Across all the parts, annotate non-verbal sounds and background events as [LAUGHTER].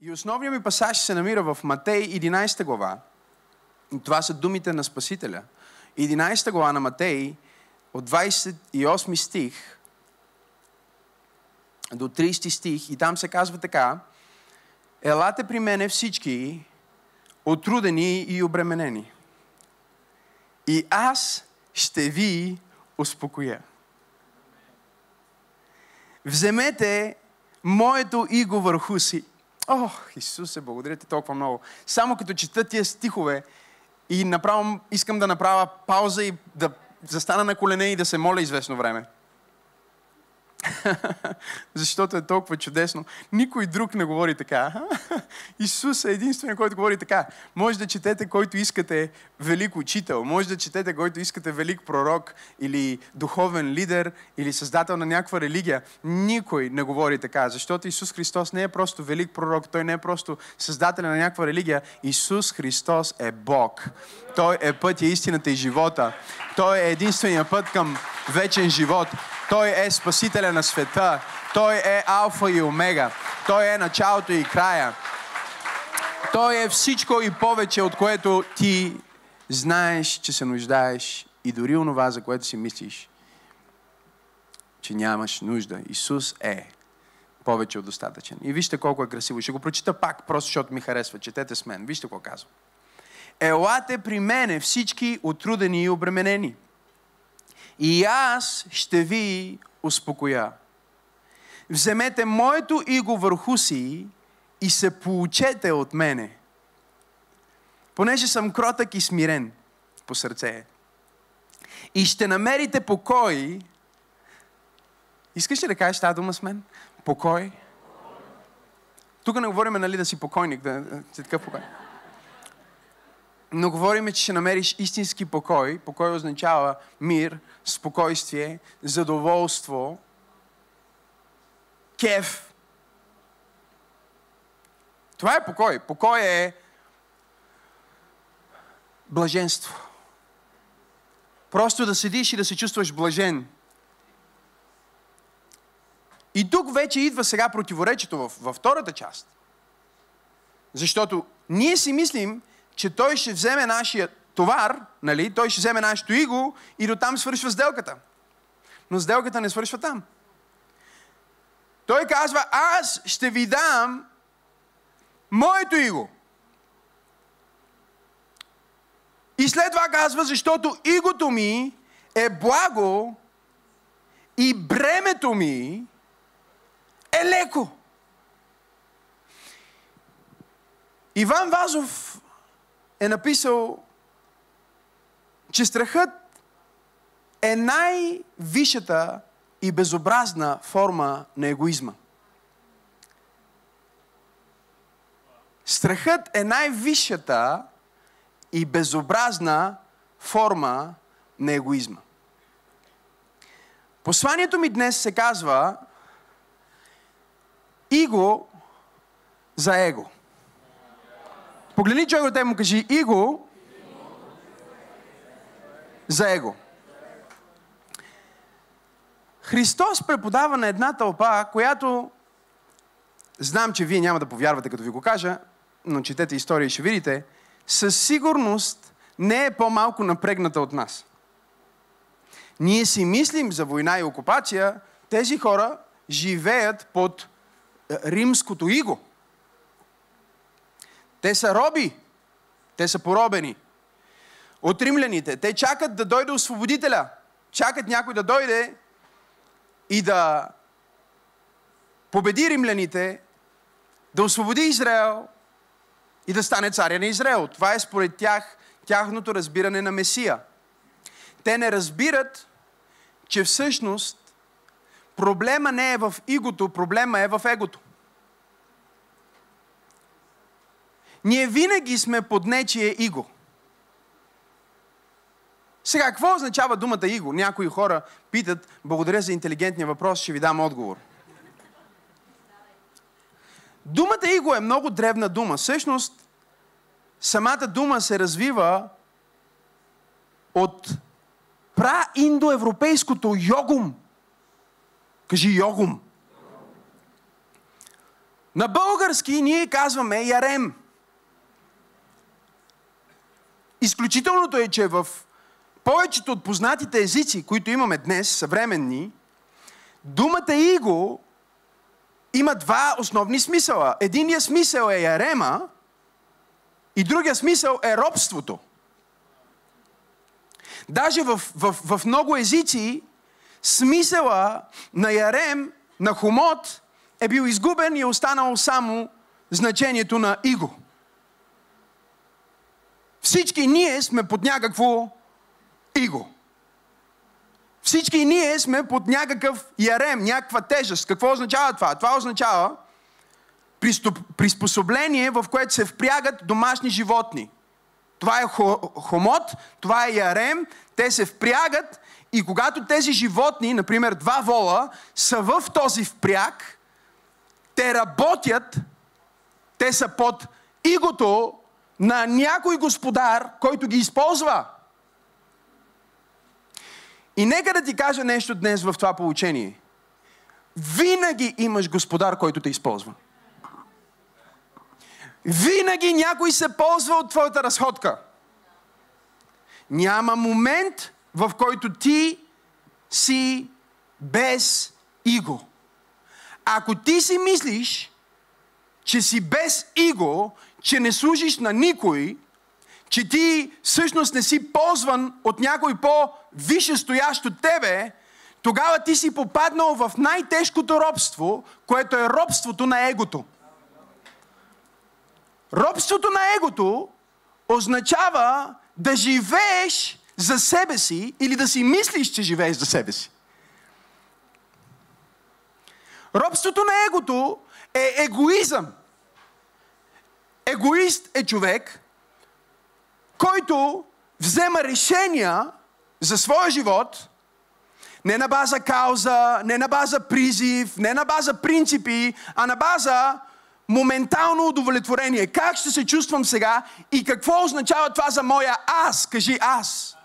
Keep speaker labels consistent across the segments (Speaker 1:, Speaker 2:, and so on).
Speaker 1: И основният ми пасаж се намира в Матей 11 глава. И това са думите на Спасителя. 11 глава на Матей от 28 стих до 30 стих и там се казва така Елате при мене всички отрудени и обременени. И аз ще ви успокоя. Вземете моето иго върху си. Ох, Исусе, благодаря ти толкова много. Само като чета тия стихове и направо искам да направя пауза и да застана на колене и да се моля известно време. [LAUGHS] Защото е толкова чудесно. Никой друг не говори така. [LAUGHS] Исус е единственият, който говори така. Може да четете който искате велик учител, може да четете който искате велик пророк или духовен лидер или създател на някаква религия. Никой не говори така, защото Исус Христос не е просто велик пророк, Той не е просто създател на някаква религия. Исус Христос е Бог. Той е пътя, истината и живота. Той е единствения път към вечен живот. Той е Спасителя на света. Той е Алфа и Омега. Той е началото и края. Той е всичко и повече, от което ти знаеш, че се нуждаеш и дори онова, за което си мислиш, че нямаш нужда. Исус е повече от достатъчен. И вижте колко е красиво. Ще го прочита пак, просто защото ми харесва. Четете с мен. Вижте какво казва. Елате при мене всички отрудени и обременени и аз ще ви успокоя. Вземете моето иго върху си и се получете от мене. Понеже съм кротък и смирен по сърце. И ще намерите покой. Искаш ли да кажеш тази дума с мен? Покой. Тук не говорим, нали, да си покойник, да, си такъв покой. Но говорим, че ще намериш истински покой. Покой означава мир, спокойствие, задоволство, кеф. Това е покой. Покой е блаженство. Просто да седиш и да се чувстваш блажен. И тук вече идва сега противоречието в, във втората част. Защото ние си мислим, че той ще вземе нашия товар, нали? той ще вземе нашето иго и до там свършва сделката. Но сделката не свършва там. Той казва, аз ще ви дам моето иго. И след това казва, защото игото ми е благо и бремето ми е леко. Иван Вазов е написал, че страхът е най-висшата и безобразна форма на егоизма. Страхът е най-висшата и безобразна форма на егоизма. Посланието ми днес се казва Иго за его. Погледни човек те му кажи Иго за его. Христос преподава на една тълпа, която знам, че вие няма да повярвате, като ви го кажа, но четете история и ще видите, със сигурност не е по-малко напрегната от нас. Ние си мислим за война и окупация, тези хора живеят под е, римското иго. Те са роби. Те са поробени. От римляните. Те чакат да дойде освободителя. Чакат някой да дойде и да победи римляните, да освободи Израел и да стане царя на Израел. Това е според тях тяхното разбиране на Месия. Те не разбират, че всъщност проблема не е в игото, проблема е в егото. Ние винаги сме под нечие иго. Сега, какво означава думата иго? Някои хора питат, благодаря за интелигентния въпрос, ще ви дам отговор. Думата иго е много древна дума. Всъщност, самата дума се развива от праиндоевропейското йогум. Кажи йогум. На български ние казваме Ярем. Изключителното е, че в повечето от познатите езици, които имаме днес, съвременни, думата иго има два основни смисъла. Единият смисъл е ярема и другия смисъл е робството. Даже в, в, в много езици смисъла на ярем, на хомот е бил изгубен и е останало само значението на иго. Всички ние сме под някакво иго. Всички ние сме под някакъв ярем, някаква тежест. Какво означава това? Това означава приспособление, в което се впрягат домашни животни. Това е хомот, това е ярем, те се впрягат и когато тези животни, например два вола, са в този впряг, те работят, те са под игото на някой господар, който ги използва. И нека да ти кажа нещо днес в това получение. Винаги имаш господар, който те използва. Винаги някой се ползва от твоята разходка. Няма момент, в който ти си без иго. Ако ти си мислиш, че си без иго, че не служиш на никой, че ти всъщност не си ползван от някой по-више стоящ от тебе, тогава ти си попаднал в най-тежкото робство, което е робството на егото. Робството на егото означава да живееш за себе си или да си мислиш, че живееш за себе си. Робството на егото е егоизъм. Егоист е човек, който взема решения за своя живот, не на база кауза, не на база призив, не на база принципи, а на база моментално удовлетворение. Как ще се чувствам сега и какво означава това за моя аз? Кажи аз.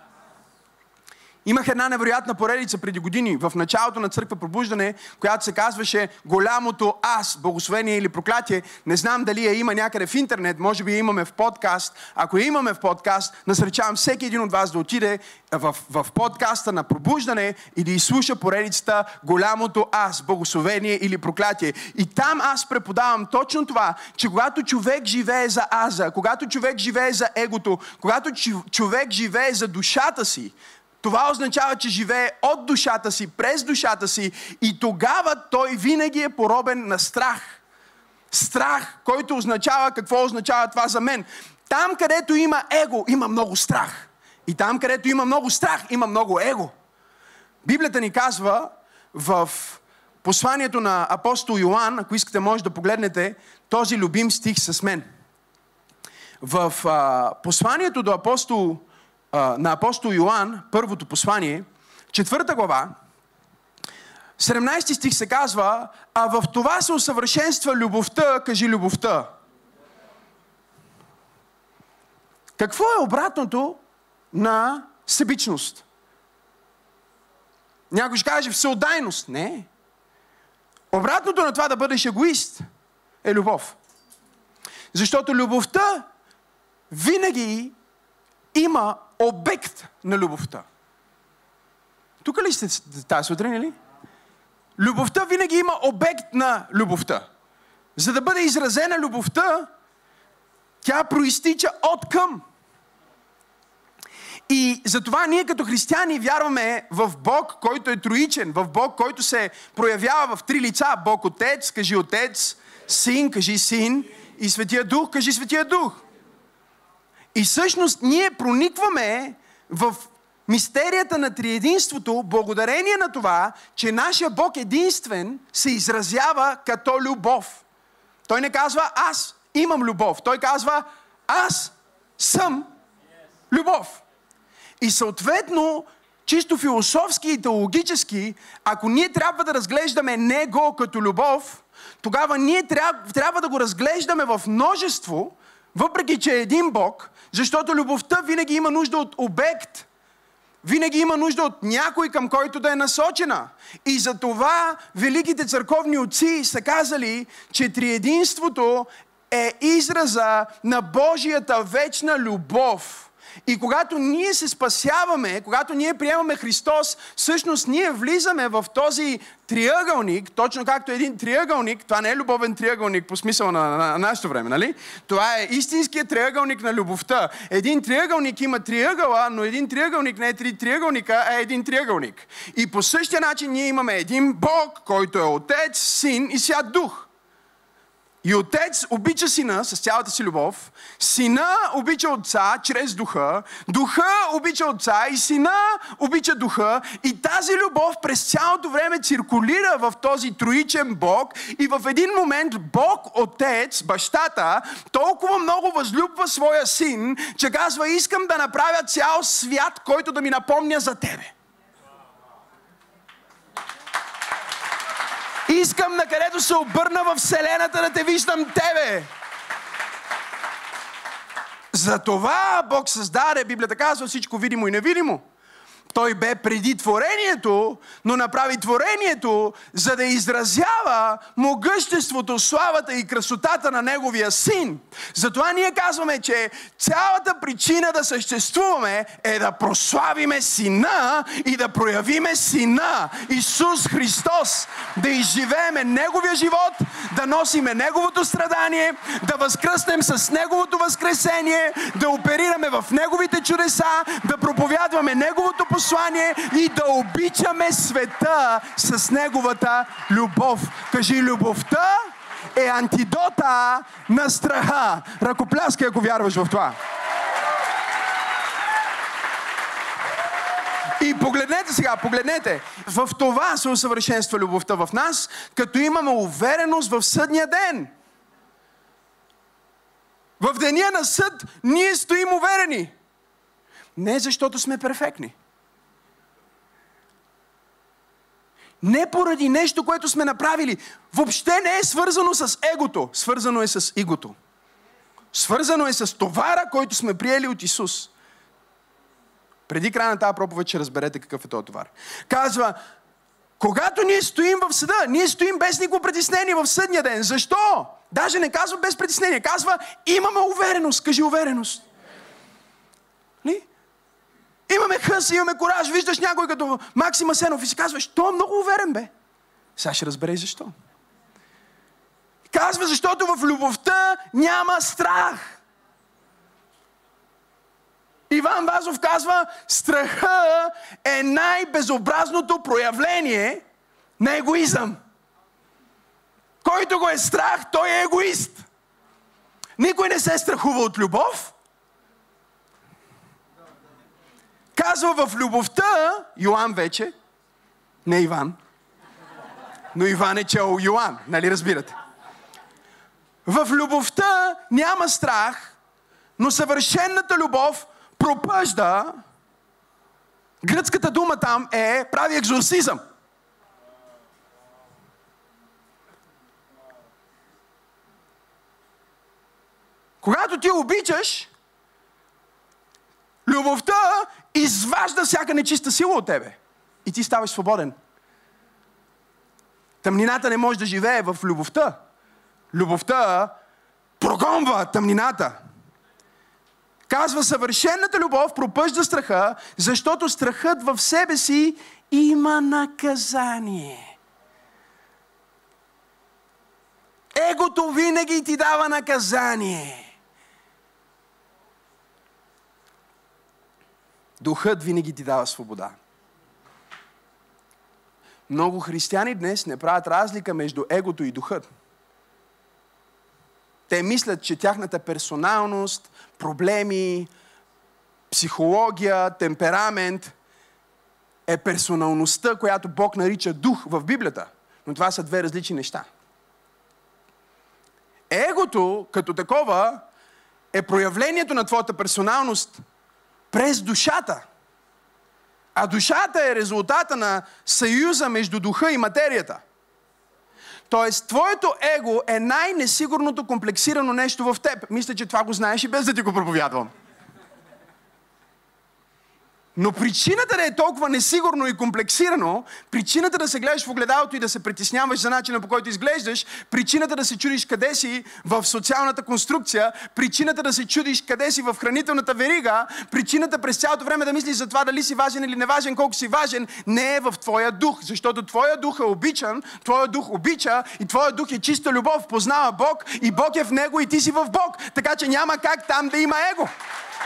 Speaker 1: Имах една невероятна поредица преди години в началото на църква Пробуждане, която се казваше Голямото аз, благословение или проклятие. Не знам дали я има някъде в интернет, може би я имаме в подкаст. Ако я имаме в подкаст, насречавам всеки един от вас да отиде в, в подкаста на Пробуждане и да изслуша поредицата Голямото аз, благословение или проклятие. И там аз преподавам точно това, че когато човек живее за аза, когато човек живее за егото, когато човек живее за душата си, това означава, че живее от душата си, през душата си и тогава той винаги е поробен на страх. Страх, който означава какво означава това за мен. Там, където има его, има много страх. И там, където има много страх, има много его. Библията ни казва в посланието на апостол Йоанн, ако искате, може да погледнете този любим стих с мен. В а, посланието до апостол на апостол Йоанн, първото послание, четвърта глава, 17 стих се казва, а в това се усъвършенства любовта, кажи любовта. Какво е обратното на себичност? Някой ще каже всеотдайност. Не. Обратното на това да бъдеш егоист е любов. Защото любовта винаги има обект на любовта. Тук ли сте тази сутрин, или? Любовта винаги има обект на любовта. За да бъде изразена любовта, тя проистича от към. И затова ние като християни вярваме в Бог, който е троичен, в Бог, който се проявява в три лица. Бог Отец, кажи Отец, Син, кажи Син и Светия Дух, кажи Светия Дух. И всъщност ние проникваме в мистерията на триединството, благодарение на това, че нашия Бог единствен се изразява като любов. Той не казва аз имам любов. Той казва аз съм любов. И съответно, чисто философски и теологически, ако ние трябва да разглеждаме Него като любов, тогава ние трябва, трябва да го разглеждаме в множество, въпреки че е един Бог, защото любовта винаги има нужда от обект. винаги има нужда от някой, към който да е насочена. И за това великите църковни отци са казали, че триединството е израза на Божията вечна любов – и когато ние се спасяваме, когато ние приемаме Христос, всъщност ние влизаме в този триъгълник, точно както един триъгълник, това не е любовен триъгълник по смисъла на, на, на нашето време, нали? Това е истинският триъгълник на любовта. Един триъгълник има триъгъла, но един триъгълник не е три триъгълника, а е един триъгълник. И по същия начин ние имаме един Бог, който е Отец, Син и Свят Дух. И отец обича сина с цялата си любов, сина обича отца чрез духа, духа обича отца и сина обича духа. И тази любов през цялото време циркулира в този троичен Бог и в един момент Бог, отец, бащата, толкова много възлюбва своя син, че казва, искам да направя цял свят, който да ми напомня за тебе. Искам на където се обърна в Вселената да те виждам тебе. Затова Бог създаде, Библията казва всичко видимо и невидимо. Той бе преди творението, но направи творението, за да изразява могъществото, славата и красотата на Неговия Син. Затова ние казваме, че цялата причина да съществуваме е да прославиме Сина и да проявиме Сина, Исус Христос, да изживееме Неговия живот, да носиме Неговото страдание, да възкръснем с Неговото възкресение, да оперираме в Неговите чудеса, да проповядваме Неговото послание, послание и да обичаме света с Неговата любов. Кажи, любовта е антидота на страха. Ръкопляскай, ако вярваш в това. И погледнете сега, погледнете. В това се усъвършенства любовта в нас, като имаме увереност в съдния ден. В деня на съд ние стоим уверени. Не защото сме перфектни. Не поради нещо, което сме направили. Въобще не е свързано с егото. Свързано е с игото. Свързано е с товара, който сме приели от Исус. Преди края на тази проповед ще разберете какъв е този товар. Казва, когато ние стоим в съда, ние стоим без никакво притеснение в съдния ден. Защо? Даже не казва без притеснение. Казва, имаме увереност. Кажи увереност. Имаме хъс, имаме кораж. Виждаш някой като Максима Сенов и си казваш, той е много уверен, бе. Сега ще разбереш защо. Казва, защото в любовта няма страх. Иван Вазов казва, страха е най-безобразното проявление на егоизъм. Който го е страх, той е егоист. Никой не се страхува от любов, Казва в любовта, Йоан вече, не Иван, но Иван е чел Йоан, нали разбирате? В любовта няма страх, но съвършенната любов пропъжда. Гръцката дума там е прави екзорсизъм. Когато ти обичаш, любовта изважда всяка нечиста сила от тебе. И ти ставаш свободен. Тъмнината не може да живее в любовта. Любовта прогонва тъмнината. Казва, съвършената любов пропъжда страха, защото страхът в себе си има наказание. Егото винаги ти дава наказание. Духът винаги ти дава свобода. Много християни днес не правят разлика между егото и духът. Те мислят, че тяхната персоналност, проблеми, психология, темперамент е персоналността, която Бог нарича дух в Библията. Но това са две различни неща. Егото, като такова, е проявлението на твоята персоналност – през душата. А душата е резултата на съюза между духа и материята. Тоест, твоето его е най-несигурното комплексирано нещо в теб. Мисля, че това го знаеш и без да ти го проповядвам. Но причината да е толкова несигурно и комплексирано, причината да се гледаш в огледалото и да се притесняваш за начина по който изглеждаш, причината да се чудиш къде си в социалната конструкция, причината да се чудиш къде си в хранителната верига, причината през цялото време да мислиш за това дали си важен или не важен, колко си важен, не е в твоя дух. Защото твоя дух е обичан, твоя дух обича и твоя дух е чиста любов, познава Бог и Бог е в него и ти си в Бог. Така че няма как там да има его.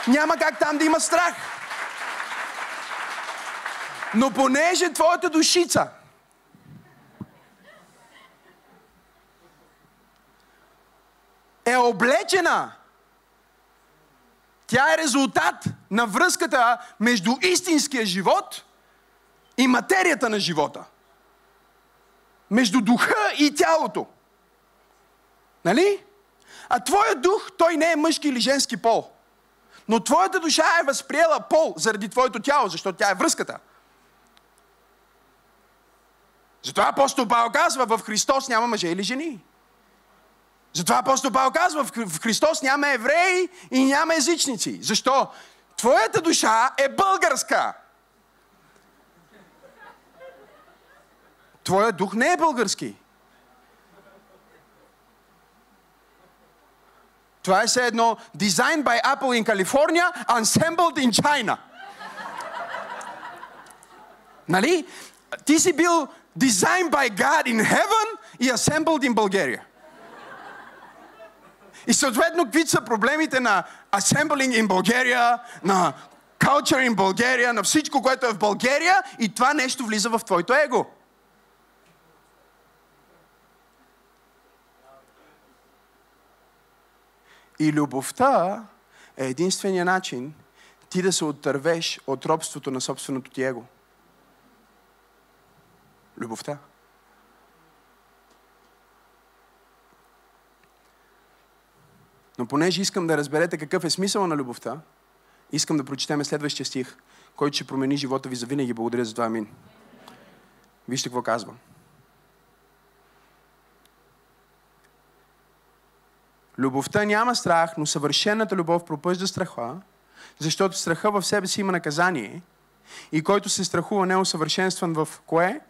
Speaker 1: Няма как там да има страх. Но понеже твоята душица е облечена, тя е резултат на връзката между истинския живот и материята на живота. Между духа и тялото. Нали? А твоя дух, той не е мъжки или женски пол. Но твоята душа е възприела пол заради твоето тяло, защото тя е връзката. Затова апостол Павел казва, в Христос няма мъже или жени. Затова апостол Павел казва, в Христос няма евреи и няма езичници. Защо? Твоята душа е българска. Твоя дух не е български. Това е все едно Designed by Apple in California, Assembled in China. нали? Ти си бил designed by God in heaven и assembled in Bulgaria. И съответно, какви са проблемите на assembling in Bulgaria, на culture in Bulgaria, на всичко, което е в България и това нещо влиза в твоето его. И любовта е единствения начин ти да се отървеш от робството на собственото ти его. Любовта. Но понеже искам да разберете какъв е смисъл на любовта, искам да прочетем следващия стих, който ще промени живота ви за винаги. Благодаря за това, амин. Вижте какво казва. Любовта няма страх, но съвършената любов пропъжда страха, защото страха в себе си има наказание и който се страхува не е усъвършенстван в кое?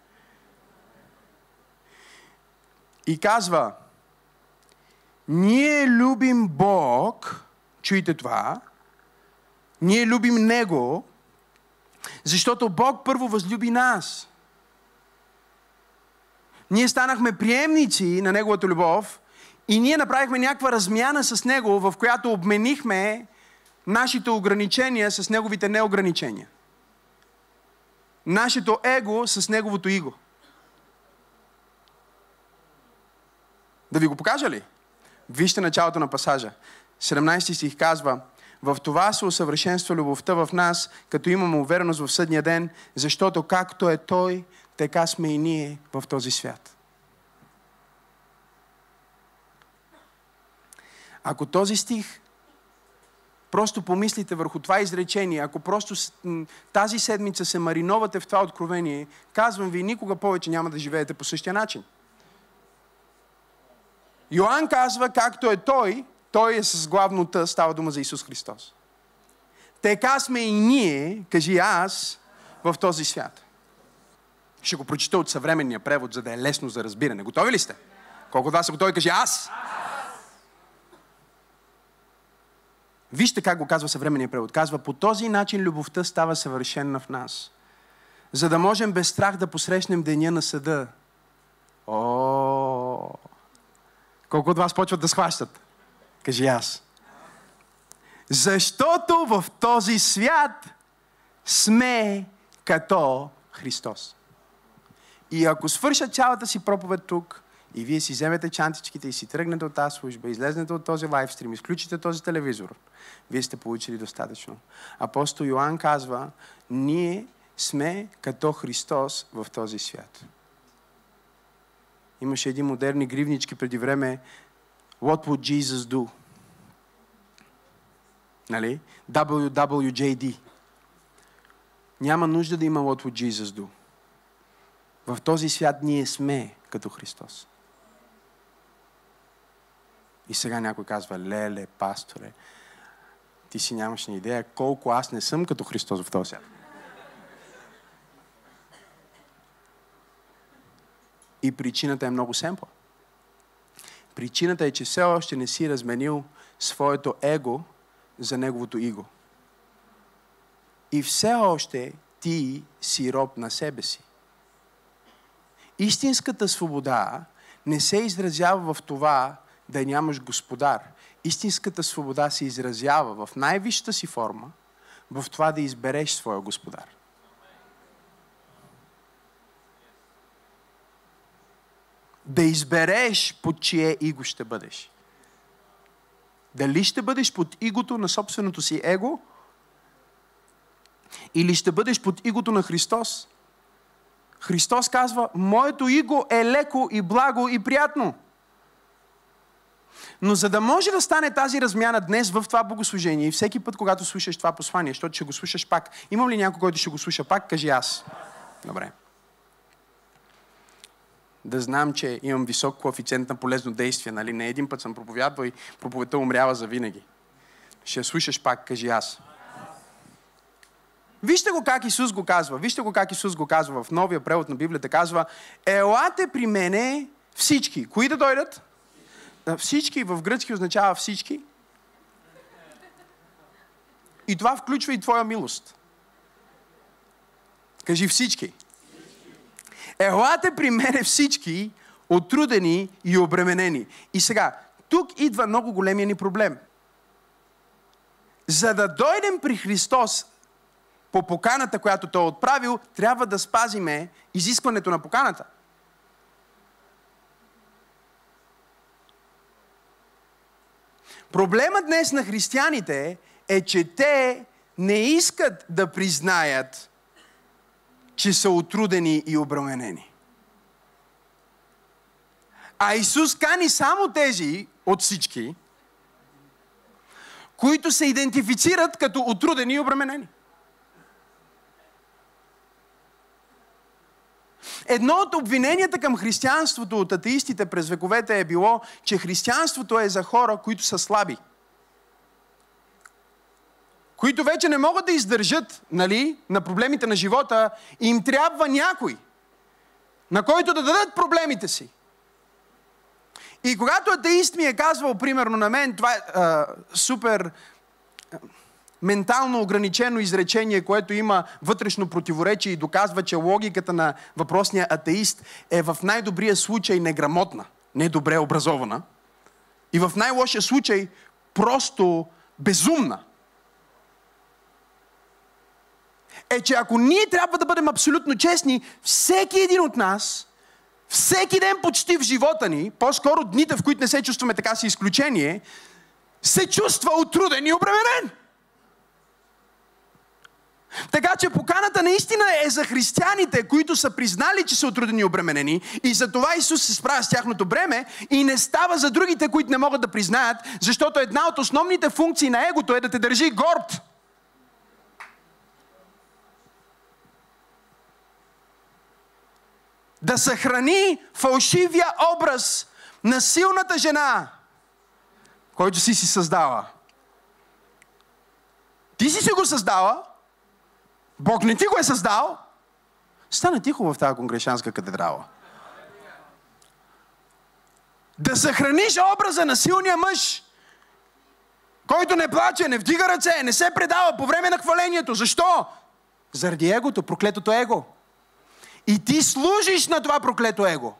Speaker 1: И казва, ние любим Бог, чуйте това, ние любим Него, защото Бог първо възлюби нас. Ние станахме приемници на Неговата любов и ние направихме някаква размяна с Него, в която обменихме нашите ограничения с Неговите неограничения. Нашето его с Неговото иго. Да ви го покажа ли? Вижте началото на пасажа. 17 стих казва, в това се усъвършенства любовта в нас, като имаме увереност в съдния ден, защото както е Той, така сме и ние в този свят. Ако този стих просто помислите върху това изречение, ако просто тази седмица се мариновате в това откровение, казвам ви, никога повече няма да живеете по същия начин. Йоанн казва, както е Той, Той е с главно Т, става дума за Исус Христос. Така сме и ние, кажи аз, в този свят. Ще го прочита от съвременния превод, за да е лесно за разбиране. Готови ли сте? Колко от вас са готови? Кажи аз. Вижте как го казва съвременния превод. Казва, по този начин любовта става съвършенна в нас. За да можем без страх да посрещнем деня на съда. О, колко от вас почват да схващат? Кажи аз. Защото в този свят сме като Христос. И ако свърша цялата си проповед тук, и вие си вземете чантичките и си тръгнете от тази служба, излезнете от този лайвстрим, изключите този телевизор, вие сте получили достатъчно. Апостол Йоанн казва, ние сме като Христос в този свят. Имаше един модерни гривнички преди време. What would Jesus do? Нали? WWJD. Няма нужда да има What would Jesus do. В този свят ние сме като Христос. И сега някой казва, леле, пасторе, ти си нямаш ни идея колко аз не съм като Христос в този свят. И причината е много семпла. Причината е, че все още не си разменил своето его за неговото иго. И все още ти си роб на себе си. Истинската свобода не се изразява в това да нямаш господар. Истинската свобода се изразява в най-висшата си форма, в това да избереш своя господар. Да избереш под чие иго ще бъдеш. Дали ще бъдеш под игото на собственото си его, или ще бъдеш под игото на Христос. Христос казва, моето иго е леко и благо и приятно. Но за да може да стане тази размяна днес в това богослужение и всеки път, когато слушаш това послание, защото ще го слушаш пак, имам ли някой, който ще го слуша пак? Кажи аз. Добре. Да знам, че имам висок коефициент на полезно действие. Нали? Не един път съм проповядвал и проповедта умрява за винаги. Ще слушаш пак, кажи аз. Вижте го как Исус го казва. Вижте го как Исус го казва в новия превод на Библията. Казва, елате при мене всички. Кои да дойдат? Всички в гръцки означава всички. И това включва и твоя милост. Кажи всички. Елате при мене всички, отрудени и обременени. И сега, тук идва много големия ни проблем. За да дойдем при Христос по поканата, която Той е отправил, трябва да спазиме изискването на поканата. Проблемът днес на християните е, че те не искат да признаят, че са отрудени и обременени. А Исус кани само тези от всички, които се идентифицират като отрудени и обременени. Едно от обвиненията към християнството от атеистите през вековете е било, че християнството е за хора, които са слаби. Които вече не могат да издържат нали, на проблемите на живота им трябва някой, на който да дадат проблемите си. И когато атеист ми е казвал, примерно на мен, това е а, супер ментално ограничено изречение, което има вътрешно противоречие и доказва, че логиката на въпросния атеист е в най-добрия случай неграмотна, недобре образована и в най-лошия случай просто безумна. Е, че ако ние трябва да бъдем абсолютно честни, всеки един от нас, всеки ден почти в живота ни, по-скоро дните, в които не се чувстваме така си изключение, се чувства отруден и обременен. Така че поканата наистина е за християните, които са признали, че са отрудени и обременени и за това Исус се справя с тяхното бреме и не става за другите, които не могат да признаят, защото една от основните функции на егото е да те държи горд. Да съхрани фалшивия образ на силната жена, който си си създала. Ти си си го създала, Бог не ти го е създал. Стана тихо в тази конгрешанска катедрала. Да съхраниш образа на силния мъж, който не плаче, не вдига ръце, не се предава по време на хвалението. Защо? Заради егото, проклетото его. И ти служиш на това проклето его.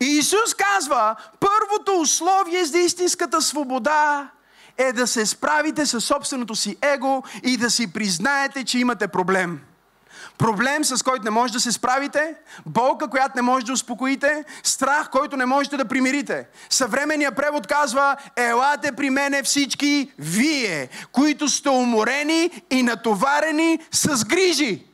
Speaker 1: И Исус казва, първото условие за истинската свобода е да се справите с собственото си его и да си признаете, че имате проблем. Проблем, с който не може да се справите, болка, която не може да успокоите, страх, който не можете да примирите. Съвременният превод казва, елате при мене всички вие, които сте уморени и натоварени с грижи.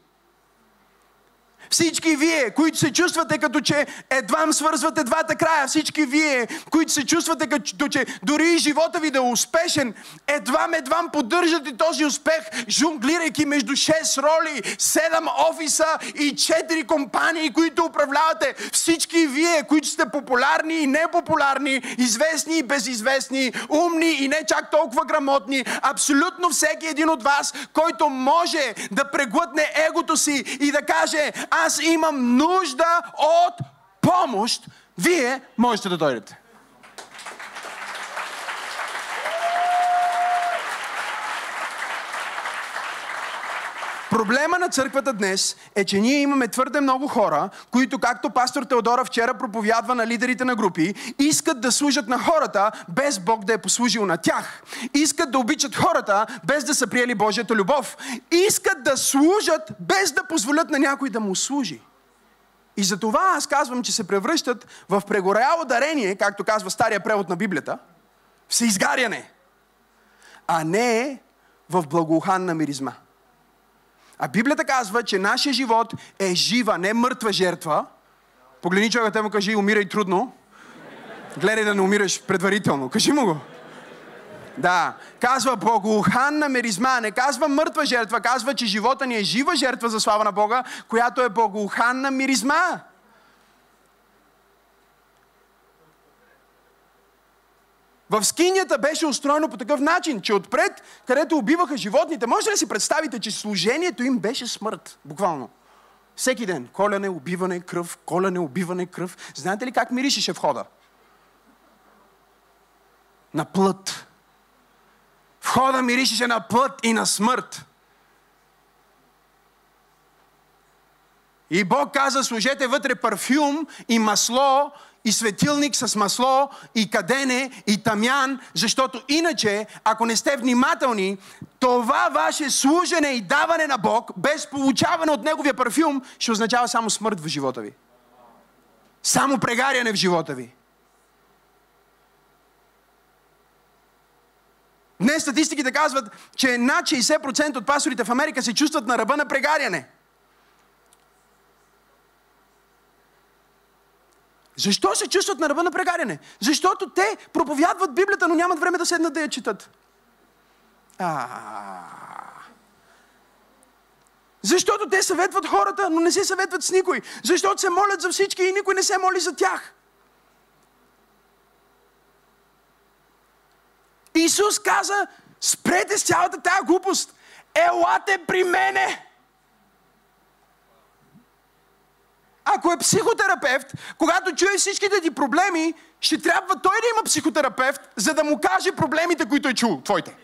Speaker 1: Всички вие, които се чувствате като че едвам свързвате двата края, всички вие, които се чувствате като че дори живота ви да е успешен, едвам, едвам поддържате този успех, жонглирайки между 6 роли, 7 офиса и 4 компании, които управлявате. Всички вие, които сте популярни и непопулярни, известни и безизвестни, умни и не чак толкова грамотни, абсолютно всеки един от вас, който може да преглътне егото си и да каже, аз имам нужда от помощ, вие можете да дойдете. Проблема на църквата днес е, че ние имаме твърде много хора, които, както пастор Теодора вчера проповядва на лидерите на групи, искат да служат на хората, без Бог да е послужил на тях. Искат да обичат хората, без да са приели Божията любов. Искат да служат, без да позволят на някой да му служи. И за това аз казвам, че се превръщат в прегоряло дарение, както казва стария превод на Библията, в съизгаряне, а не в благоуханна миризма. А Библията казва, че нашия живот е жива, не мъртва жертва. Погледни човека, те му кажи, умирай трудно. Гледай да не умираш предварително. Кажи му го. Да, казва благоуханна меризма, не казва мъртва жертва, казва, че живота ни е жива жертва за слава на Бога, която е благоуханна миризма. В скинята беше устроено по такъв начин, че отпред, където убиваха животните, може ли да си представите, че служението им беше смърт, буквално. Всеки ден. Коляне, убиване, кръв, коляне, убиване, кръв. Знаете ли как миришеше входа? На плът. Входа миришеше на плът и на смърт. И Бог каза, служете вътре парфюм и масло и светилник с масло, и кадене, и тамян, защото иначе, ако не сте внимателни, това ваше служене и даване на Бог, без получаване от Неговия парфюм, ще означава само смърт в живота ви. Само прегаряне в живота ви. Днес статистиките казват, че над 60% от пасторите в Америка се чувстват на ръба на прегаряне. Защо се чувстват на ръба на прегаряне? Защото те проповядват Библията, но нямат време да седнат да я четат. Защото те съветват хората, но не се съветват с никой. Защото се молят за всички и никой не се моли за тях. Исус каза, спрете с цялата тая глупост. Елате при мене. Ако е психотерапевт, когато чуе всичките ти проблеми, ще трябва той да има психотерапевт, за да му каже проблемите, които е чул, твоите.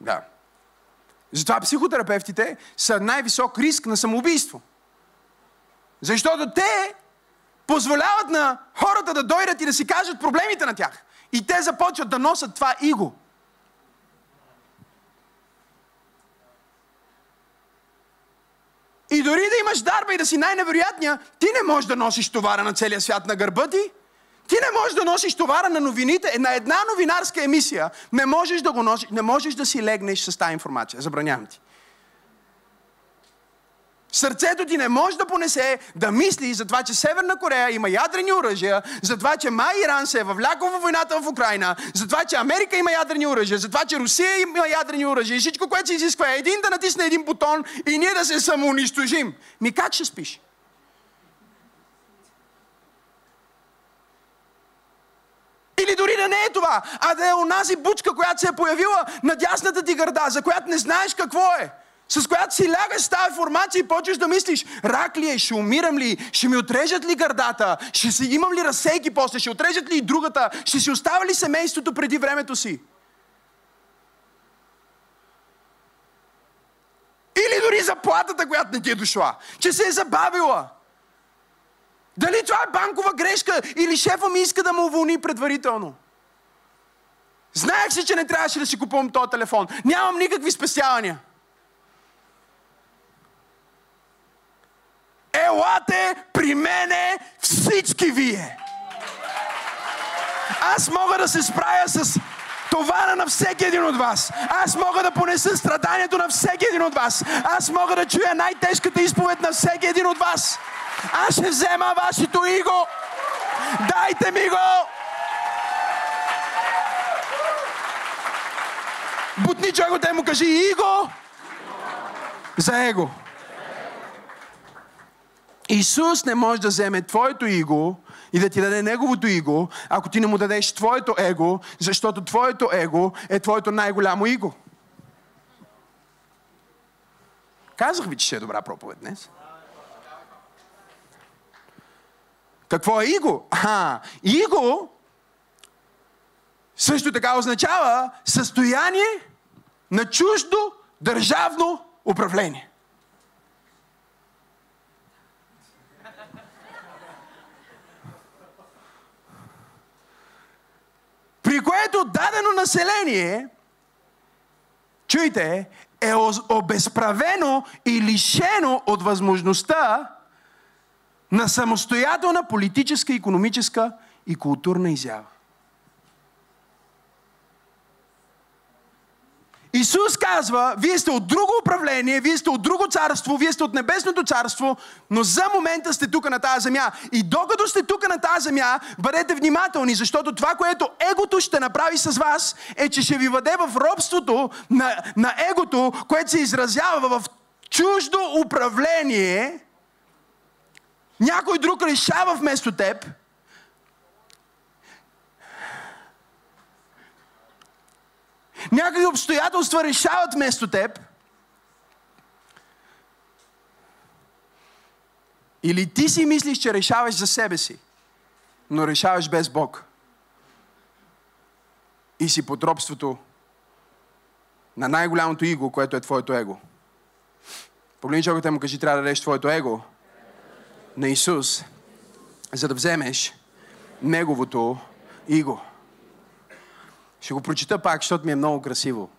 Speaker 1: Да. Затова психотерапевтите са най-висок риск на самоубийство. Защото те позволяват на хората да дойдат и да си кажат проблемите на тях. И те започват да носят това иго. И дори да имаш дарба и да си най-невероятния, ти не можеш да носиш товара на целия свят на гърба ти. Ти не можеш да носиш товара на новините, на една новинарска емисия. Не можеш да го носиш, не можеш да си легнеш с тази информация. Забранявам ти. Сърцето ти не може да понесе да мисли за това, че Северна Корея има ядрени оръжия, за това, че май Иран се е въвлякал в войната в Украина, за това, че Америка има ядрени оръжия, за това, че Русия има ядрени оръжия и всичко, което се изисква е един да натисне един бутон и ние да се самоунищожим. Ми как ще спиш? Или дори да не е това, а да е онази бучка, която се е появила на дясната ти гърда, за която не знаеш какво е с която си лягаш с тази формация и почваш да мислиш, рак ли е, ще умирам ли, ще ми отрежат ли гърдата, ще си, имам ли разсейки после, ще отрежат ли и другата, ще си оставя ли семейството преди времето си. Или дори заплатата, която не ти е дошла, че се е забавила. Дали това е банкова грешка или шефа ми иска да му уволни предварително. Знаех си, че не трябваше да си купувам този телефон. Нямам никакви спестявания. Елате при мене всички вие. Аз мога да се справя с товара на всеки един от вас. Аз мога да понеса страданието на всеки един от вас. Аз мога да чуя най-тежката изповед на всеки един от вас. Аз ще взема вашето иго. Дайте ми го! Бутни човекът му кажи иго за его. Исус не може да вземе твоето иго и да ти даде неговото иго, ако ти не му дадеш твоето его, защото твоето его е твоето най-голямо иго. Казах ви, че ще е добра проповед днес. Какво е иго? А, иго също така означава състояние на чуждо държавно управление. При което дадено население, чуйте, е обезправено и лишено от възможността на самостоятелна политическа, економическа и културна изява. Исус казва, вие сте от друго управление, вие сте от друго царство, вие сте от небесното царство, но за момента сте тук на тази земя. И докато сте тук на тази земя, бъдете внимателни, защото това, което егото ще направи с вас, е, че ще ви въде в робството на, на егото, което се изразява в чуждо управление. Някой друг решава вместо теб – Някакви обстоятелства решават вместо теб. Или ти си мислиш, че решаваш за себе си, но решаваш без Бог. И си под робството на най-голямото иго, което е твоето его. Погледни човекът му кажи, трябва да дадеш твоето его на Исус, за да вземеш неговото иго. Ще го прочита пак, защото ми е много красиво.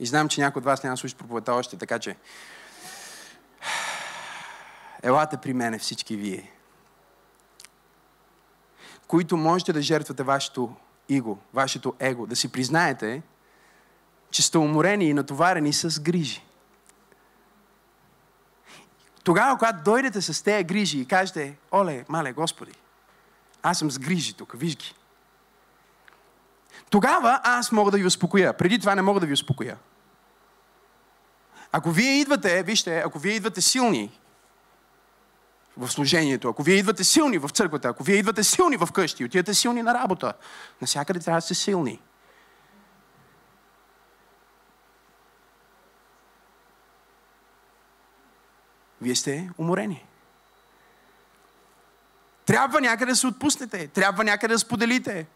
Speaker 1: И знам, че някой от вас няма да слушат проповедта още, така че... Елате при мене всички вие, които можете да жертвате вашето иго, вашето его, да си признаете, че сте уморени и натоварени с грижи. Тогава, когато дойдете с тези грижи и кажете, оле, мале, Господи, аз съм с грижи тук, виж ги. Тогава аз мога да ви успокоя. Преди това не мога да ви успокоя. Ако вие идвате, вижте, ако вие идвате силни в служението, ако вие идвате силни в църквата, ако вие идвате силни в къщи, отивате силни на работа, насякъде трябва да сте силни. Вие сте уморени. Трябва някъде да се отпуснете. Трябва някъде да споделите.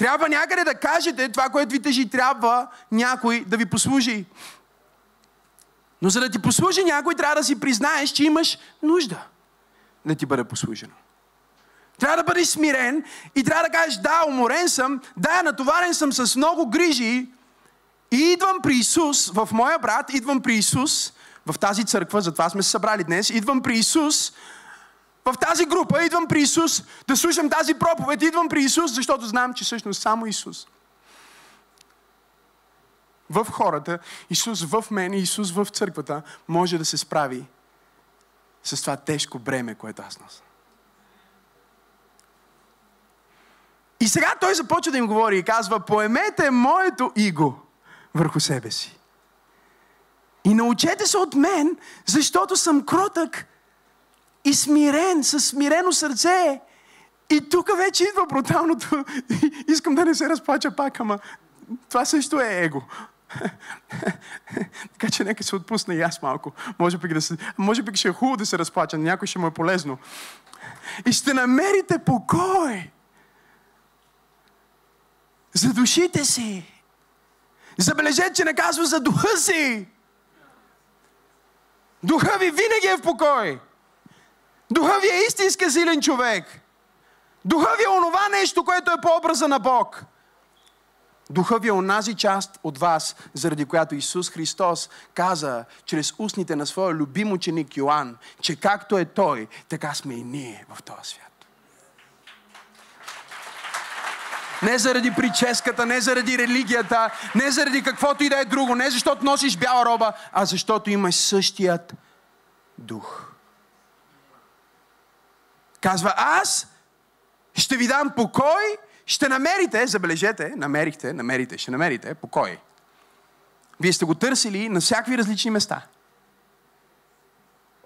Speaker 1: Трябва някъде да кажете това, което ви тежи. Трябва някой да ви послужи. Но за да ти послужи някой, трябва да си признаеш, че имаш нужда да ти бъде послужено. Трябва да бъдеш смирен и трябва да кажеш, да, уморен съм, да, натоварен съм с много грижи и идвам при Исус, в моя брат, идвам при Исус, в тази църква, затова сме се събрали днес, идвам при Исус, в тази група, идвам при Исус, да слушам тази проповед, идвам при Исус, защото знам, че всъщност само Исус. В хората, Исус в мен, Исус в църквата може да се справи с това тежко бреме, което аз нося. И сега той започва да им говори и казва, поемете моето иго върху себе си. И научете се от мен, защото съм кротък и смирен, със смирено сърце. И тук вече идва бруталното. [LAUGHS] Искам да не се разплача пак, ама това също е его. [LAUGHS] така че нека се отпусна и аз малко. Може би, да се, може би ще е хубаво да се разплача, някой ще му е полезно. И ще намерите покой за душите си. Забележете, че не казва за духа си. Духа ви винаги е в покой. Духа ви е истинска силен човек. Духа ви е онова нещо, което е по образа на Бог. Духа ви е онази част от вас, заради която Исус Христос каза чрез устните на своя любим ученик Йоанн, че както е Той, така сме и ние в този свят. Не заради прическата, не заради религията, не заради каквото и да е друго, не защото носиш бяла роба, а защото имаш същият дух. Казва, аз ще ви дам покой, ще намерите, забележете, намерихте, намерите, ще намерите покой. Вие сте го търсили на всякакви различни места.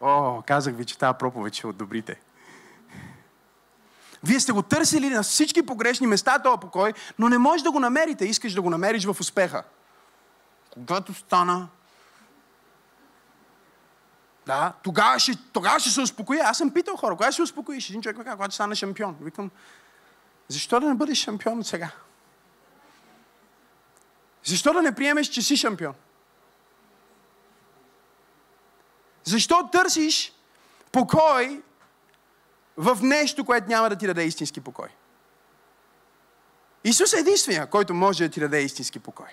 Speaker 1: О, казах ви, че тази проповед ще одобрите. Вие сте го търсили на всички погрешни места, този покой, но не можеш да го намерите. Искаш да го намериш в успеха. Когато стана, Да, тогава ще, тогава ще се успокои. Аз съм питал хора, кога ще се успокоиш? Един човек ме казва, когато стане шампион. Викам, защо да не бъдеш шампион от сега? Защо да не приемеш, че си шампион? Защо търсиш покой в нещо, което няма да ти даде истински покой? Исус е единствения, който може да ти даде истински покой.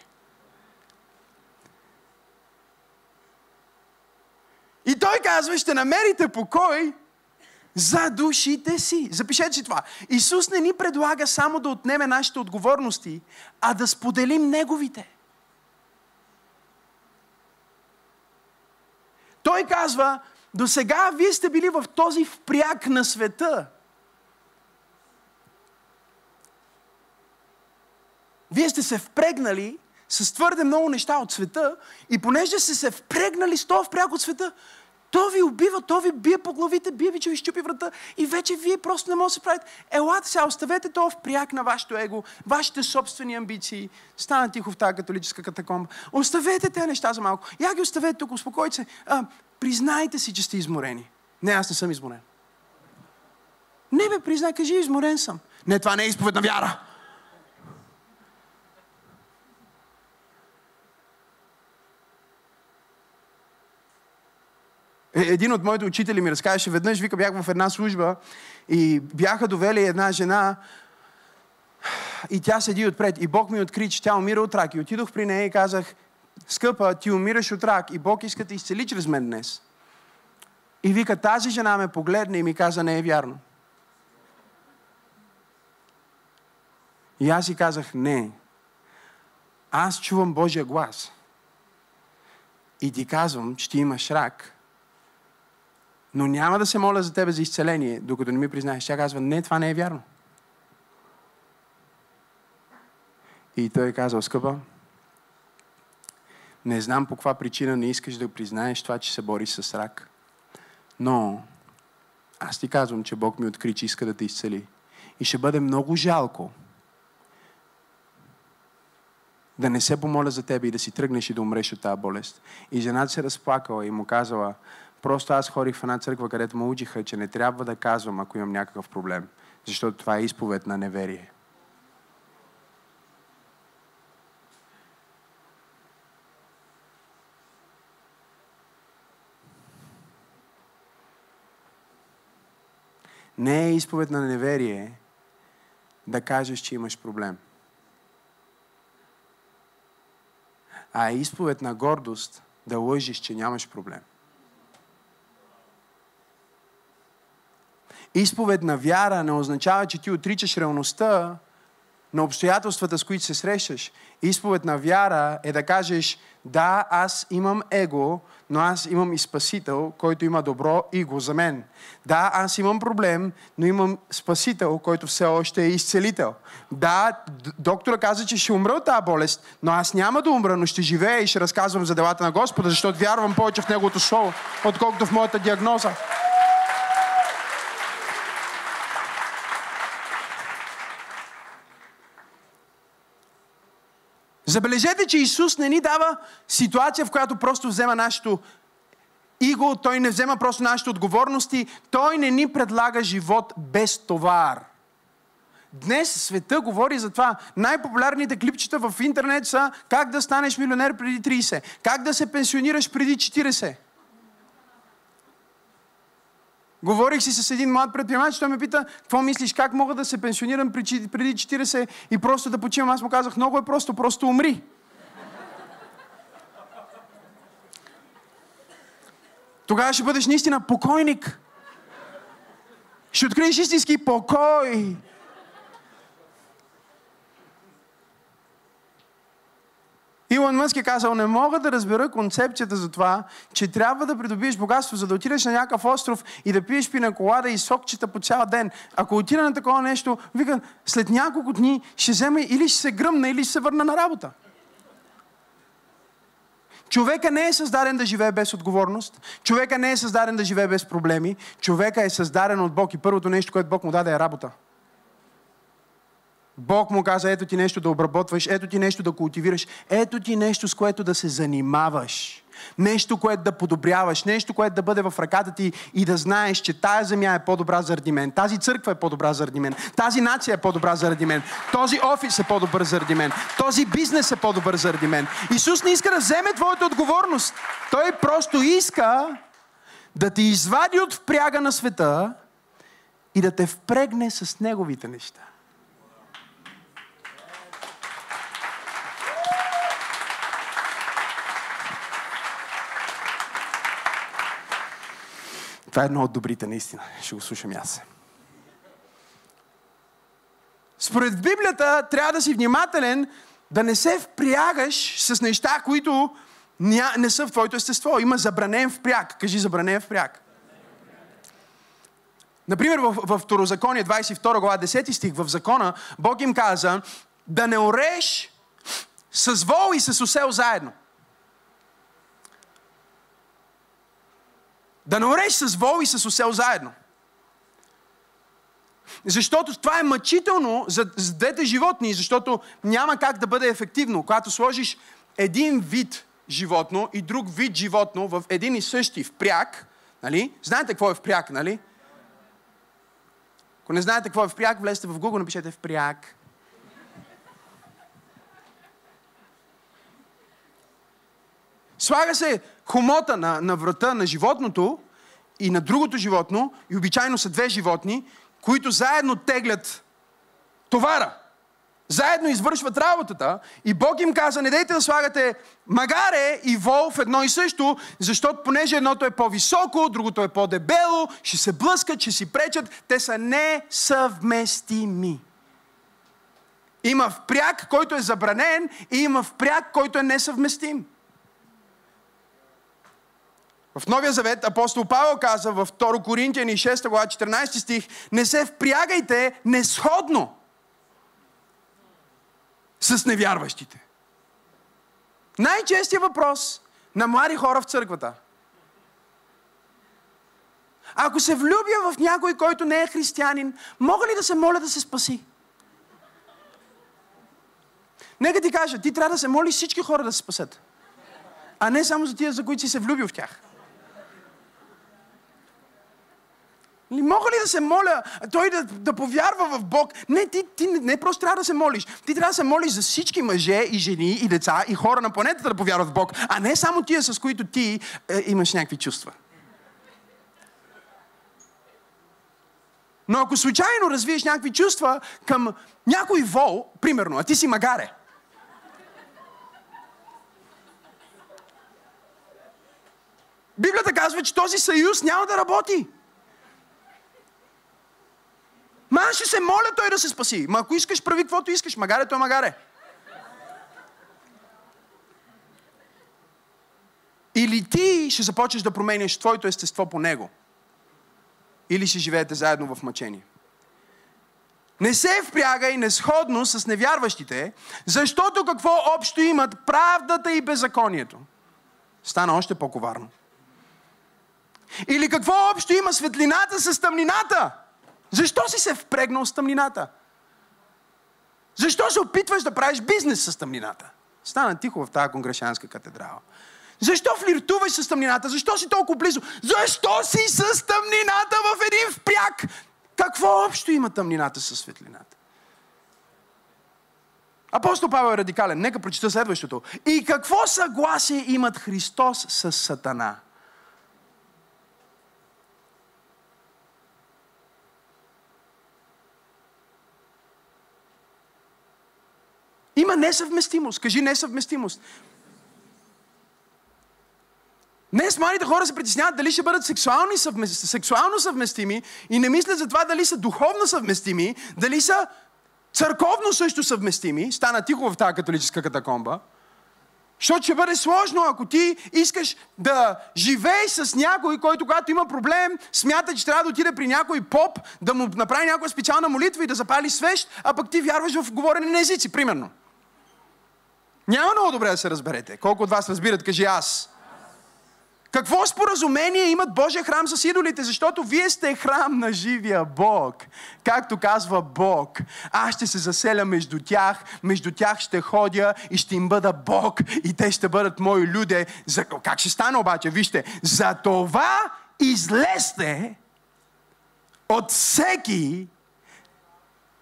Speaker 1: И той казва, ще намерите покой за душите си. Запишете си това. Исус не ни предлага само да отнеме нашите отговорности, а да споделим Неговите. Той казва, до сега вие сте били в този впряг на света. Вие сте се впрегнали с твърде много неща от света и понеже сте се впрегнали с това впряг от света, то ви убива, то ви бие по главите, бие ви, че ви щупи врата и вече вие просто не можете да се правите. Елате сега, оставете това впряг на вашето его, вашите собствени амбиции. Стана тихо в тази католическа катакомба. Оставете тези неща за малко. Я ги оставете тук, успокойте се. А, признайте си, че сте изморени. Не, аз не съм изморен. Не бе, признай, кажи, изморен съм. Не, това не е изповед на вяра. Един от моите учители ми разказваше веднъж, вика, бях в една служба и бяха довели една жена и тя седи отпред. И Бог ми откри, че тя умира от рак. И отидох при нея и казах, скъпа, ти умираш от рак и Бог иска да изцели чрез мен днес. И вика, тази жена ме погледна и ми каза, не е вярно. И аз си казах, не. Аз чувам Божия глас. И ти казвам, че ти имаш рак, но няма да се моля за тебе за изцеление, докато не ми признаеш. Тя казва, не, това не е вярно. И той казва, скъпа, не знам по каква причина не искаш да признаеш това, че се бориш с рак. Но аз ти казвам, че Бог ми откри, че иска да те изцели. И ще бъде много жалко да не се помоля за тебе и да си тръгнеш и да умреш от тази болест. И жената се разплакала и му казала, Просто аз ходих в една църква, където ме учиха, че не трябва да казвам, ако имам някакъв проблем. Защото това е изповед на неверие. Не е изповед на неверие да кажеш, че имаш проблем. А е изповед на гордост да лъжиш, че нямаш проблем. Изповед на вяра не означава, че ти отричаш реалността на обстоятелствата, с които се срещаш. Изповед на вяра е да кажеш, да, аз имам его, но аз имам и Спасител, който има добро иго за мен. Да, аз имам проблем, но имам Спасител, който все още е изцелител. Да, доктора каза, че ще умра от тази болест, но аз няма да умра, но ще живея и ще разказвам за делата на Господа, защото вярвам повече в Неговото Слово, отколкото в моята диагноза. Забележете, че Исус не ни дава ситуация, в която просто взема нашето иго, Той не взема просто нашите отговорности, Той не ни предлага живот без товар. Днес света говори за това. Най-популярните клипчета в интернет са как да станеш милионер преди 30, как да се пенсионираш преди 40. Говорих си с един млад предприемач, той ме пита, какво мислиш, как мога да се пенсионирам преди 40 и просто да почивам. Аз му казах, много е просто, просто умри. Тогава ще бъдеш наистина покойник. Ще откриеш истински покой. Илон Мъск е казал, не мога да разбера концепцията за това, че трябва да придобиеш богатство, за да отидеш на някакъв остров и да пиеш пинаколада и сокчета по цял ден. Ако отида на такова нещо, вика, след няколко дни ще вземе или ще се гръмна, или ще се върна на работа. Човека не е създаден да живее без отговорност. Човека не е създаден да живее без проблеми. Човека е създаден от Бог и първото нещо, което Бог му даде е работа. Бог му каза, ето ти нещо да обработваш, ето ти нещо да култивираш, ето ти нещо с което да се занимаваш. Нещо, което да подобряваш, нещо, което да бъде в ръката ти и да знаеш, че тая земя е по-добра заради мен, тази църква е по-добра заради мен, тази нация е по-добра заради мен, този офис е по-добър заради мен, този бизнес е по-добър заради мен. Исус не иска да вземе твоята отговорност. Той просто иска да те извади от впряга на света и да те впрегне с неговите неща. Това е едно от добрите, наистина. Ще го слушам аз. Според Библията трябва да си внимателен да не се впрягаш с неща, които не са в твоето естество. Има забранен впряг. Кажи забранен впряг. Например, в, в Второзаконие, 22 глава, 10 стих, в закона, Бог им каза да не ореш с вол и с осел заедно. Да не ореш с вол и с осел заедно. Защото това е мъчително за, за двете животни, защото няма как да бъде ефективно. Когато сложиш един вид животно и друг вид животно в един и същи впряг, нали? Знаете какво е впряг, нали? Ако не знаете какво е впряг, влезте в Google, напишете впряг. Слага се хомота на, на врата на животното и на другото животно, и обичайно са две животни, които заедно теглят товара. Заедно извършват работата и Бог им каза, не дейте да слагате магаре и вол в едно и също, защото понеже едното е по-високо, другото е по-дебело, ще се блъскат, ще си пречат, те са несъвместими. Има впряг, който е забранен и има впряг, който е несъвместим. В Новия Завет апостол Павел каза в 2 Коринтияни 6 глава 14 стих не се впрягайте несходно с невярващите. Най-честият въпрос на млади хора в църквата. Ако се влюбя в някой, който не е християнин, мога ли да се моля да се спаси? Нека ти кажа, ти трябва да се молиш всички хора да се спасят. А не само за тия, за които си се влюбил в тях. Не мога ли да се моля той да, да повярва в Бог? Не, ти, ти не, просто трябва да се молиш. Ти трябва да се молиш за всички мъже и жени и деца и хора на планетата да повярват в Бог, а не само тия, с които ти е, имаш някакви чувства. Но ако случайно развиеш някакви чувства към някой вол, примерно, а ти си магаре, Библията казва, че този съюз няма да работи. Ма ще се моля той да се спаси. Ма ако искаш, прави каквото искаш. Магаре, той магаре. Или ти ще започнеш да променяш твоето естество по него. Или ще живеете заедно в мъчение. Не се впрягай несходно с невярващите, защото какво общо имат правдата и беззаконието. Стана още по-коварно. Или какво общо има светлината с тъмнината? Защо си се впрегнал с тъмнината? Защо се опитваш да правиш бизнес с тъмнината? Стана тихо в тази конгрешанска катедрала. Защо флиртуваш с тъмнината? Защо си толкова близо? Защо си с тъмнината в един впряг? Какво общо има тъмнината с светлината? Апостол Павел е радикален. Нека прочита следващото. И какво съгласие имат Христос с Сатана? Има несъвместимост. Кажи несъвместимост. Днес младите хора се притесняват дали ще бъдат сексуални съвместими, сексуално съвместими и не мислят за това дали са духовно съвместими, дали са църковно също съвместими. Стана тихо в тази католическа катакомба. Защото ще бъде сложно, ако ти искаш да живееш с някой, който когато има проблем, смята, че трябва да отиде при някой поп, да му направи някаква специална молитва и да запали свещ, а пък ти вярваш в говорене на езици, примерно. Няма много добре да се разберете. Колко от вас разбират, кажи аз. Какво споразумение имат Божия храм с идолите? Защото вие сте храм на живия Бог. Както казва Бог, аз ще се заселя между тях, между тях ще ходя и ще им бъда Бог и те ще бъдат мои люди. За... Как ще стане обаче? Вижте, за това излезте от всеки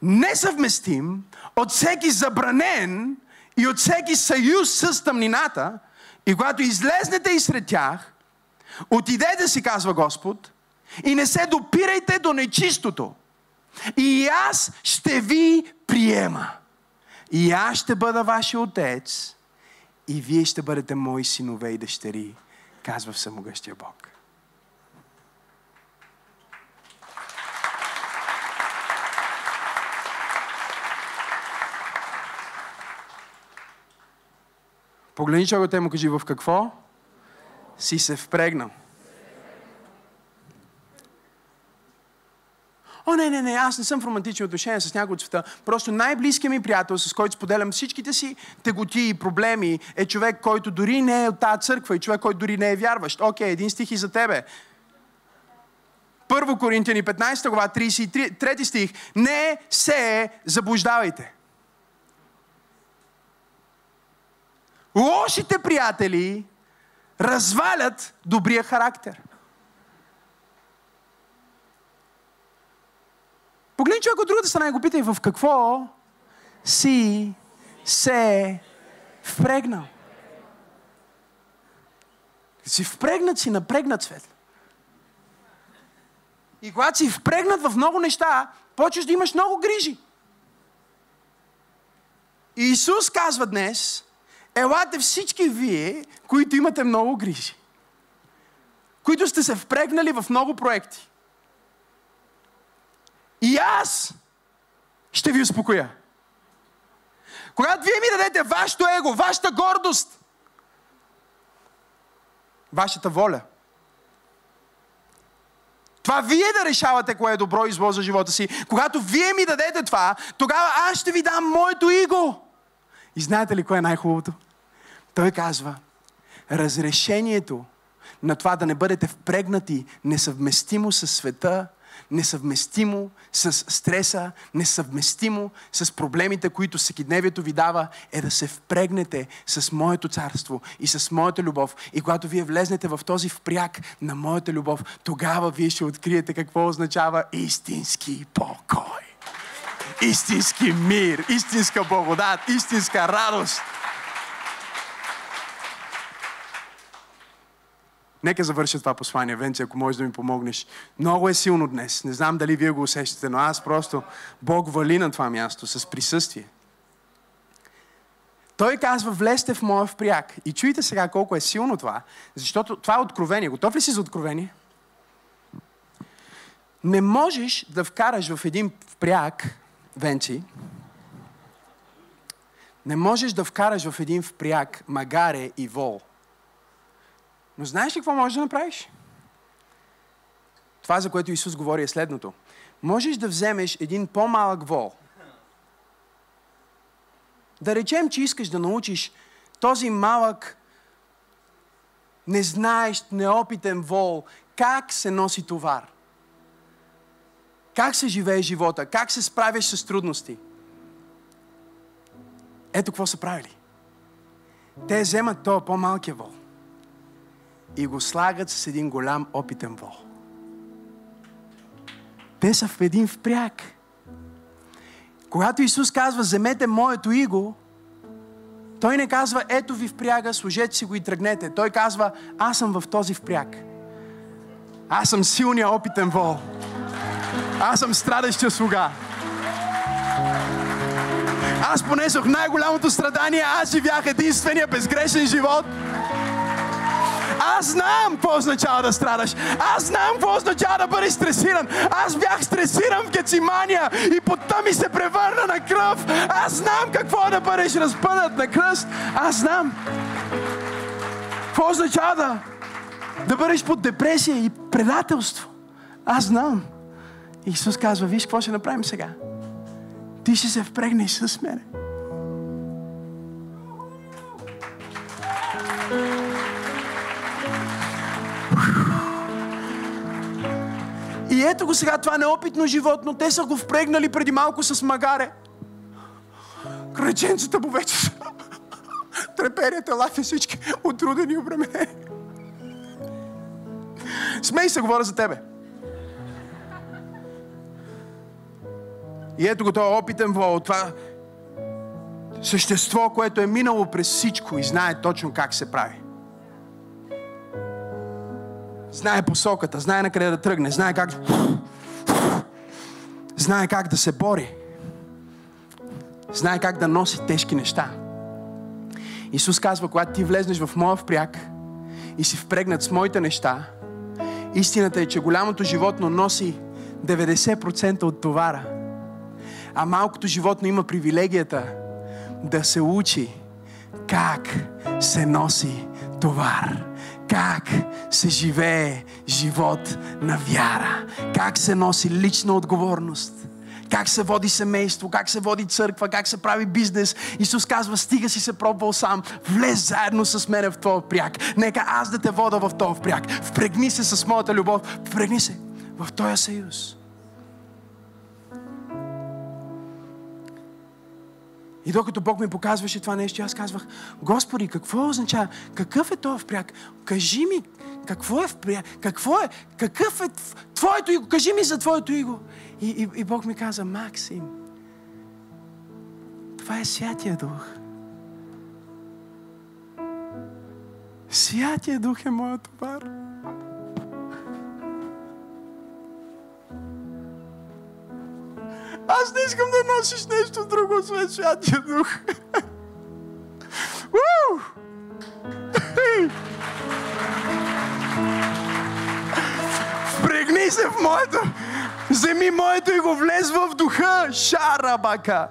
Speaker 1: несъвместим, от всеки забранен и от всеки съюз с тъмнината, и когато излезнете и сред тях, отидете си, казва Господ, и не се допирайте до нечистото. И аз ще ви приема. И аз ще бъда вашия отец, и вие ще бъдете мои синове и дъщери, казва Всемогъщия Бог. Погледни човека те му кажи в какво си се впрегнал. О, не, не, не, аз не съм в романтични отношения с някой от света. Просто най-близкият ми приятел, с който споделям всичките си теготи и проблеми, е човек, който дори не е от тази църква и човек, който дори не е вярващ. Окей, един стих и за тебе. Първо Коринтияни 15 глава, 33 стих. Не се заблуждавайте. Лошите приятели развалят добрия характер. Погледни човек от другата страна и го питай в какво си се впрегнал. Си впрегнат, си напрегнат свет. И когато си впрегнат в много неща, почваш да имаш много грижи. И Исус казва днес, елате всички вие, които имате много грижи, които сте се впрегнали в много проекти. И аз ще ви успокоя. Когато вие ми дадете вашето его, вашата гордост, вашата воля, това вие да решавате кое е добро и зло за живота си. Когато вие ми дадете това, тогава аз ще ви дам моето иго. И знаете ли кое е най-хубавото? Той казва, разрешението на това да не бъдете впрегнати несъвместимо с света, несъвместимо с стреса, несъвместимо с проблемите, които всекидневието ви дава, е да се впрегнете с моето царство и с моята любов. И когато вие влезнете в този впряг на моята любов, тогава вие ще откриете какво означава истински покой. Истински мир, истинска благодат, истинска радост. Нека завърша това послание. Венци, ако можеш да ми помогнеш. Много е силно днес. Не знам дали вие го усещате, но аз просто Бог вали на това място с присъствие. Той казва, влезте в моя впряг. И чуйте сега колко е силно това, защото това е откровение. Готов ли си за откровение? Не можеш да вкараш в един впряг, Венци, не можеш да вкараш в един впряг магаре и вол. Но знаеш ли какво можеш да направиш? Това, за което Исус говори, е следното. Можеш да вземеш един по-малък вол. Да речем, че искаш да научиш този малък, не знаеш, неопитен вол, как се носи товар. Как се живее живота, как се справяш с трудности. Ето какво са правили. Те вземат този по-малкия вол и го слагат с един голям опитен вол. Те са в един впряг. Когато Исус казва, вземете моето иго, той не казва, ето ви впряга, служете си го и тръгнете. Той казва, аз съм в този впряг. Аз съм силния опитен вол. Аз съм страдащия слуга. Аз понесох най-голямото страдание, аз живях единствения безгрешен живот – аз знам какво означава да страдаш. Аз знам какво означава да бъдеш стресиран. Аз бях стресиран в Гецимания и потта ми се превърна на кръв. Аз знам какво да бъдеш разпънат на кръст. Аз знам. Какво означава да, да бъдеш под депресия и предателство? Аз знам. Исус казва, виж какво ще направим сега. Ти ще се впрегнеш с мене. И ето го сега това неопитно е животно. Те са го впрегнали преди малко с магаре. Кръченцата му вече са. Треперията, лафи всички, [LAUGHS] отрудени и обременени. Смей се, говоря за тебе. И ето го този опитен вол, това същество, което е минало през всичко и знае точно как се прави. Знае посоката, знае на къде да тръгне, знае как... Знае как да се бори. Знае как да носи тежки неща. Исус казва, когато ти влезнеш в моя впряг и си впрегнат с моите неща, истината е, че голямото животно носи 90% от товара, а малкото животно има привилегията да се учи как се носи товар как се живее живот на вяра, как се носи лична отговорност, как се води семейство, как се води църква, как се прави бизнес. Исус казва, стига си се пробвал сам, влез заедно с мен в този пряк. Нека аз да те вода в този пряк. Впрегни се с моята любов, впрегни се в този съюз. И докато Бог ми показваше това нещо, аз казвах, Господи, какво означава? Какъв е това впряг? Кажи ми, какво е впряг? Какво е? Какъв е твоето иго? Кажи ми за твоето иго. И, и, и Бог ми каза, Максим, това е Святия Дух. Святия Дух е моят товар. Аз не искам да носиш нещо друго, освен Святия Дух. Впрегни се в моето. Вземи моето и го влез в духа. Шарабака.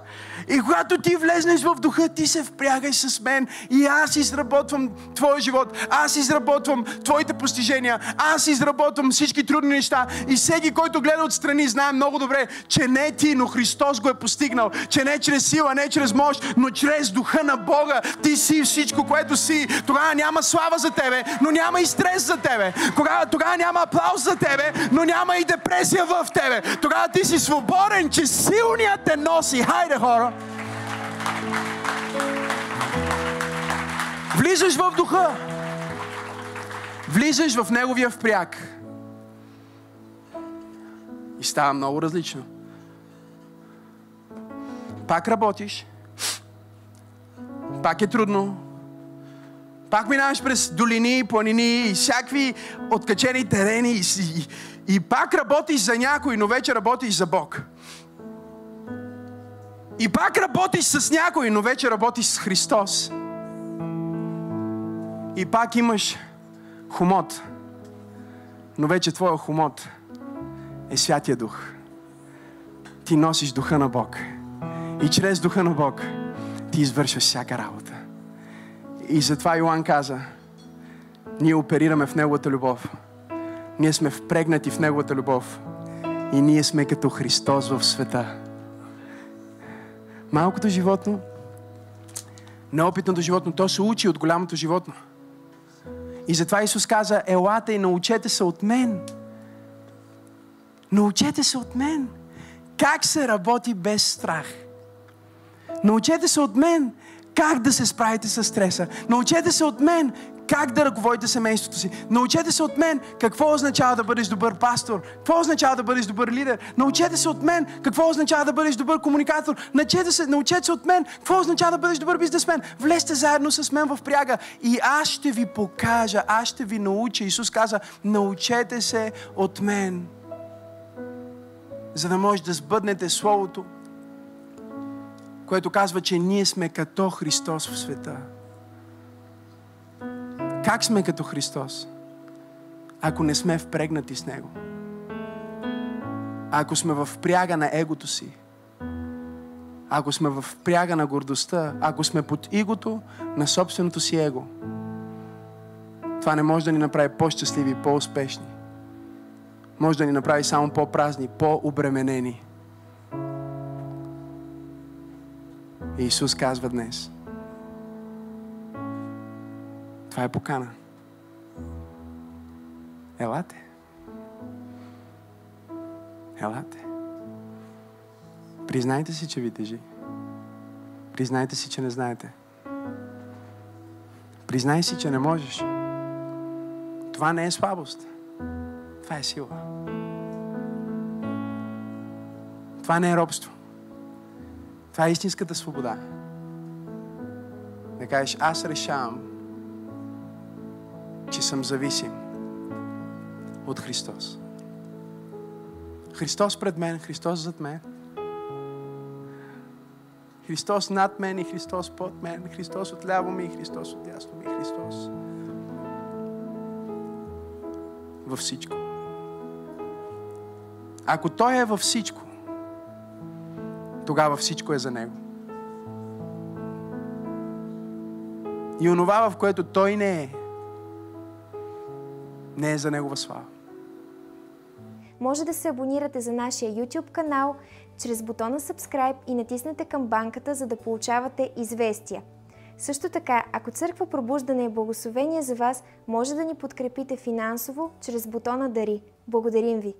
Speaker 1: И когато ти влезнеш в духа, ти се впрягаш с мен и аз изработвам твоя живот. Аз изработвам твоите постижения. Аз изработвам всички трудни неща. И всеки, който гледа отстрани, знае много добре, че не ти, но Христос го е постигнал. Че не чрез сила, не чрез мощ, но чрез духа на Бога. Ти си всичко, което си. Тогава няма слава за тебе, но няма и стрес за тебе. Тогава, тогава няма аплауз за тебе, но няма и депресия в тебе. Тогава ти си свободен, че силният те носи. Хайде, хора! Влизаш в духа. Влизаш в неговия впряг. И става много различно. Пак работиш. Пак е трудно. Пак минаваш през долини, планини и всякакви откачени терени. И, и, и пак работиш за някой, но вече работиш за Бог. И пак работиш с някой, но вече работиш с Христос. И пак имаш хумот. Но вече твоя хумот е Святия Дух. Ти носиш Духа на Бог. И чрез Духа на Бог ти извършваш всяка работа. И затова Йоан каза, ние оперираме в Неговата любов. Ние сме впрегнати в Неговата любов. И ние сме като Христос в света. Малкото животно, неопитното животно, то се учи от голямото животно. И затова Исус каза, елате и научете се от мен. Научете се от мен. Как се работи без страх. Научете се от мен как да се справите с стреса. Научете се от мен как да ръководите семейството си. Научете се от мен какво означава да бъдеш добър пастор, какво означава да бъдеш добър лидер. Научете се от мен какво означава да бъдеш добър комуникатор. Научете се, научете се от мен какво означава да бъдеш добър бизнесмен. Влезте заедно с мен в пряга и аз ще ви покажа, аз ще ви науча. Исус каза, научете се от мен, за да може да сбъднете Словото, което казва, че ние сме като Христос в света. Как сме като Христос? Ако не сме впрегнати с Него. Ако сме в пряга на егото си. Ако сме в пряга на гордостта. Ако сме под игото на собственото си его. Това не може да ни направи по-щастливи по-успешни. Може да ни направи само по-празни, по-обременени. И Исус казва днес – това е покана. Елате. Елате. Признайте си, че ви тежи. Признайте си, че не знаете. Признай си, че не можеш. Това не е слабост. Това е сила. Това не е робство. Това е истинската свобода. Да кажеш, аз решавам, че съм зависим от Христос. Христос пред мен, Христос зад мен. Христос над мен и Христос под мен. Христос отляво ми и Христос отясно ми. Христос във всичко. Ако Той е във всичко, тогава всичко е за Него. И онова, в което Той не е, не е за Негова слава.
Speaker 2: Може да се абонирате за нашия YouTube канал чрез бутона Subscribe и натиснете камбанката, за да получавате известия. Също така, ако Църква Пробуждане е благословение за вас, може да ни подкрепите финансово чрез бутона Дари. Благодарим ви!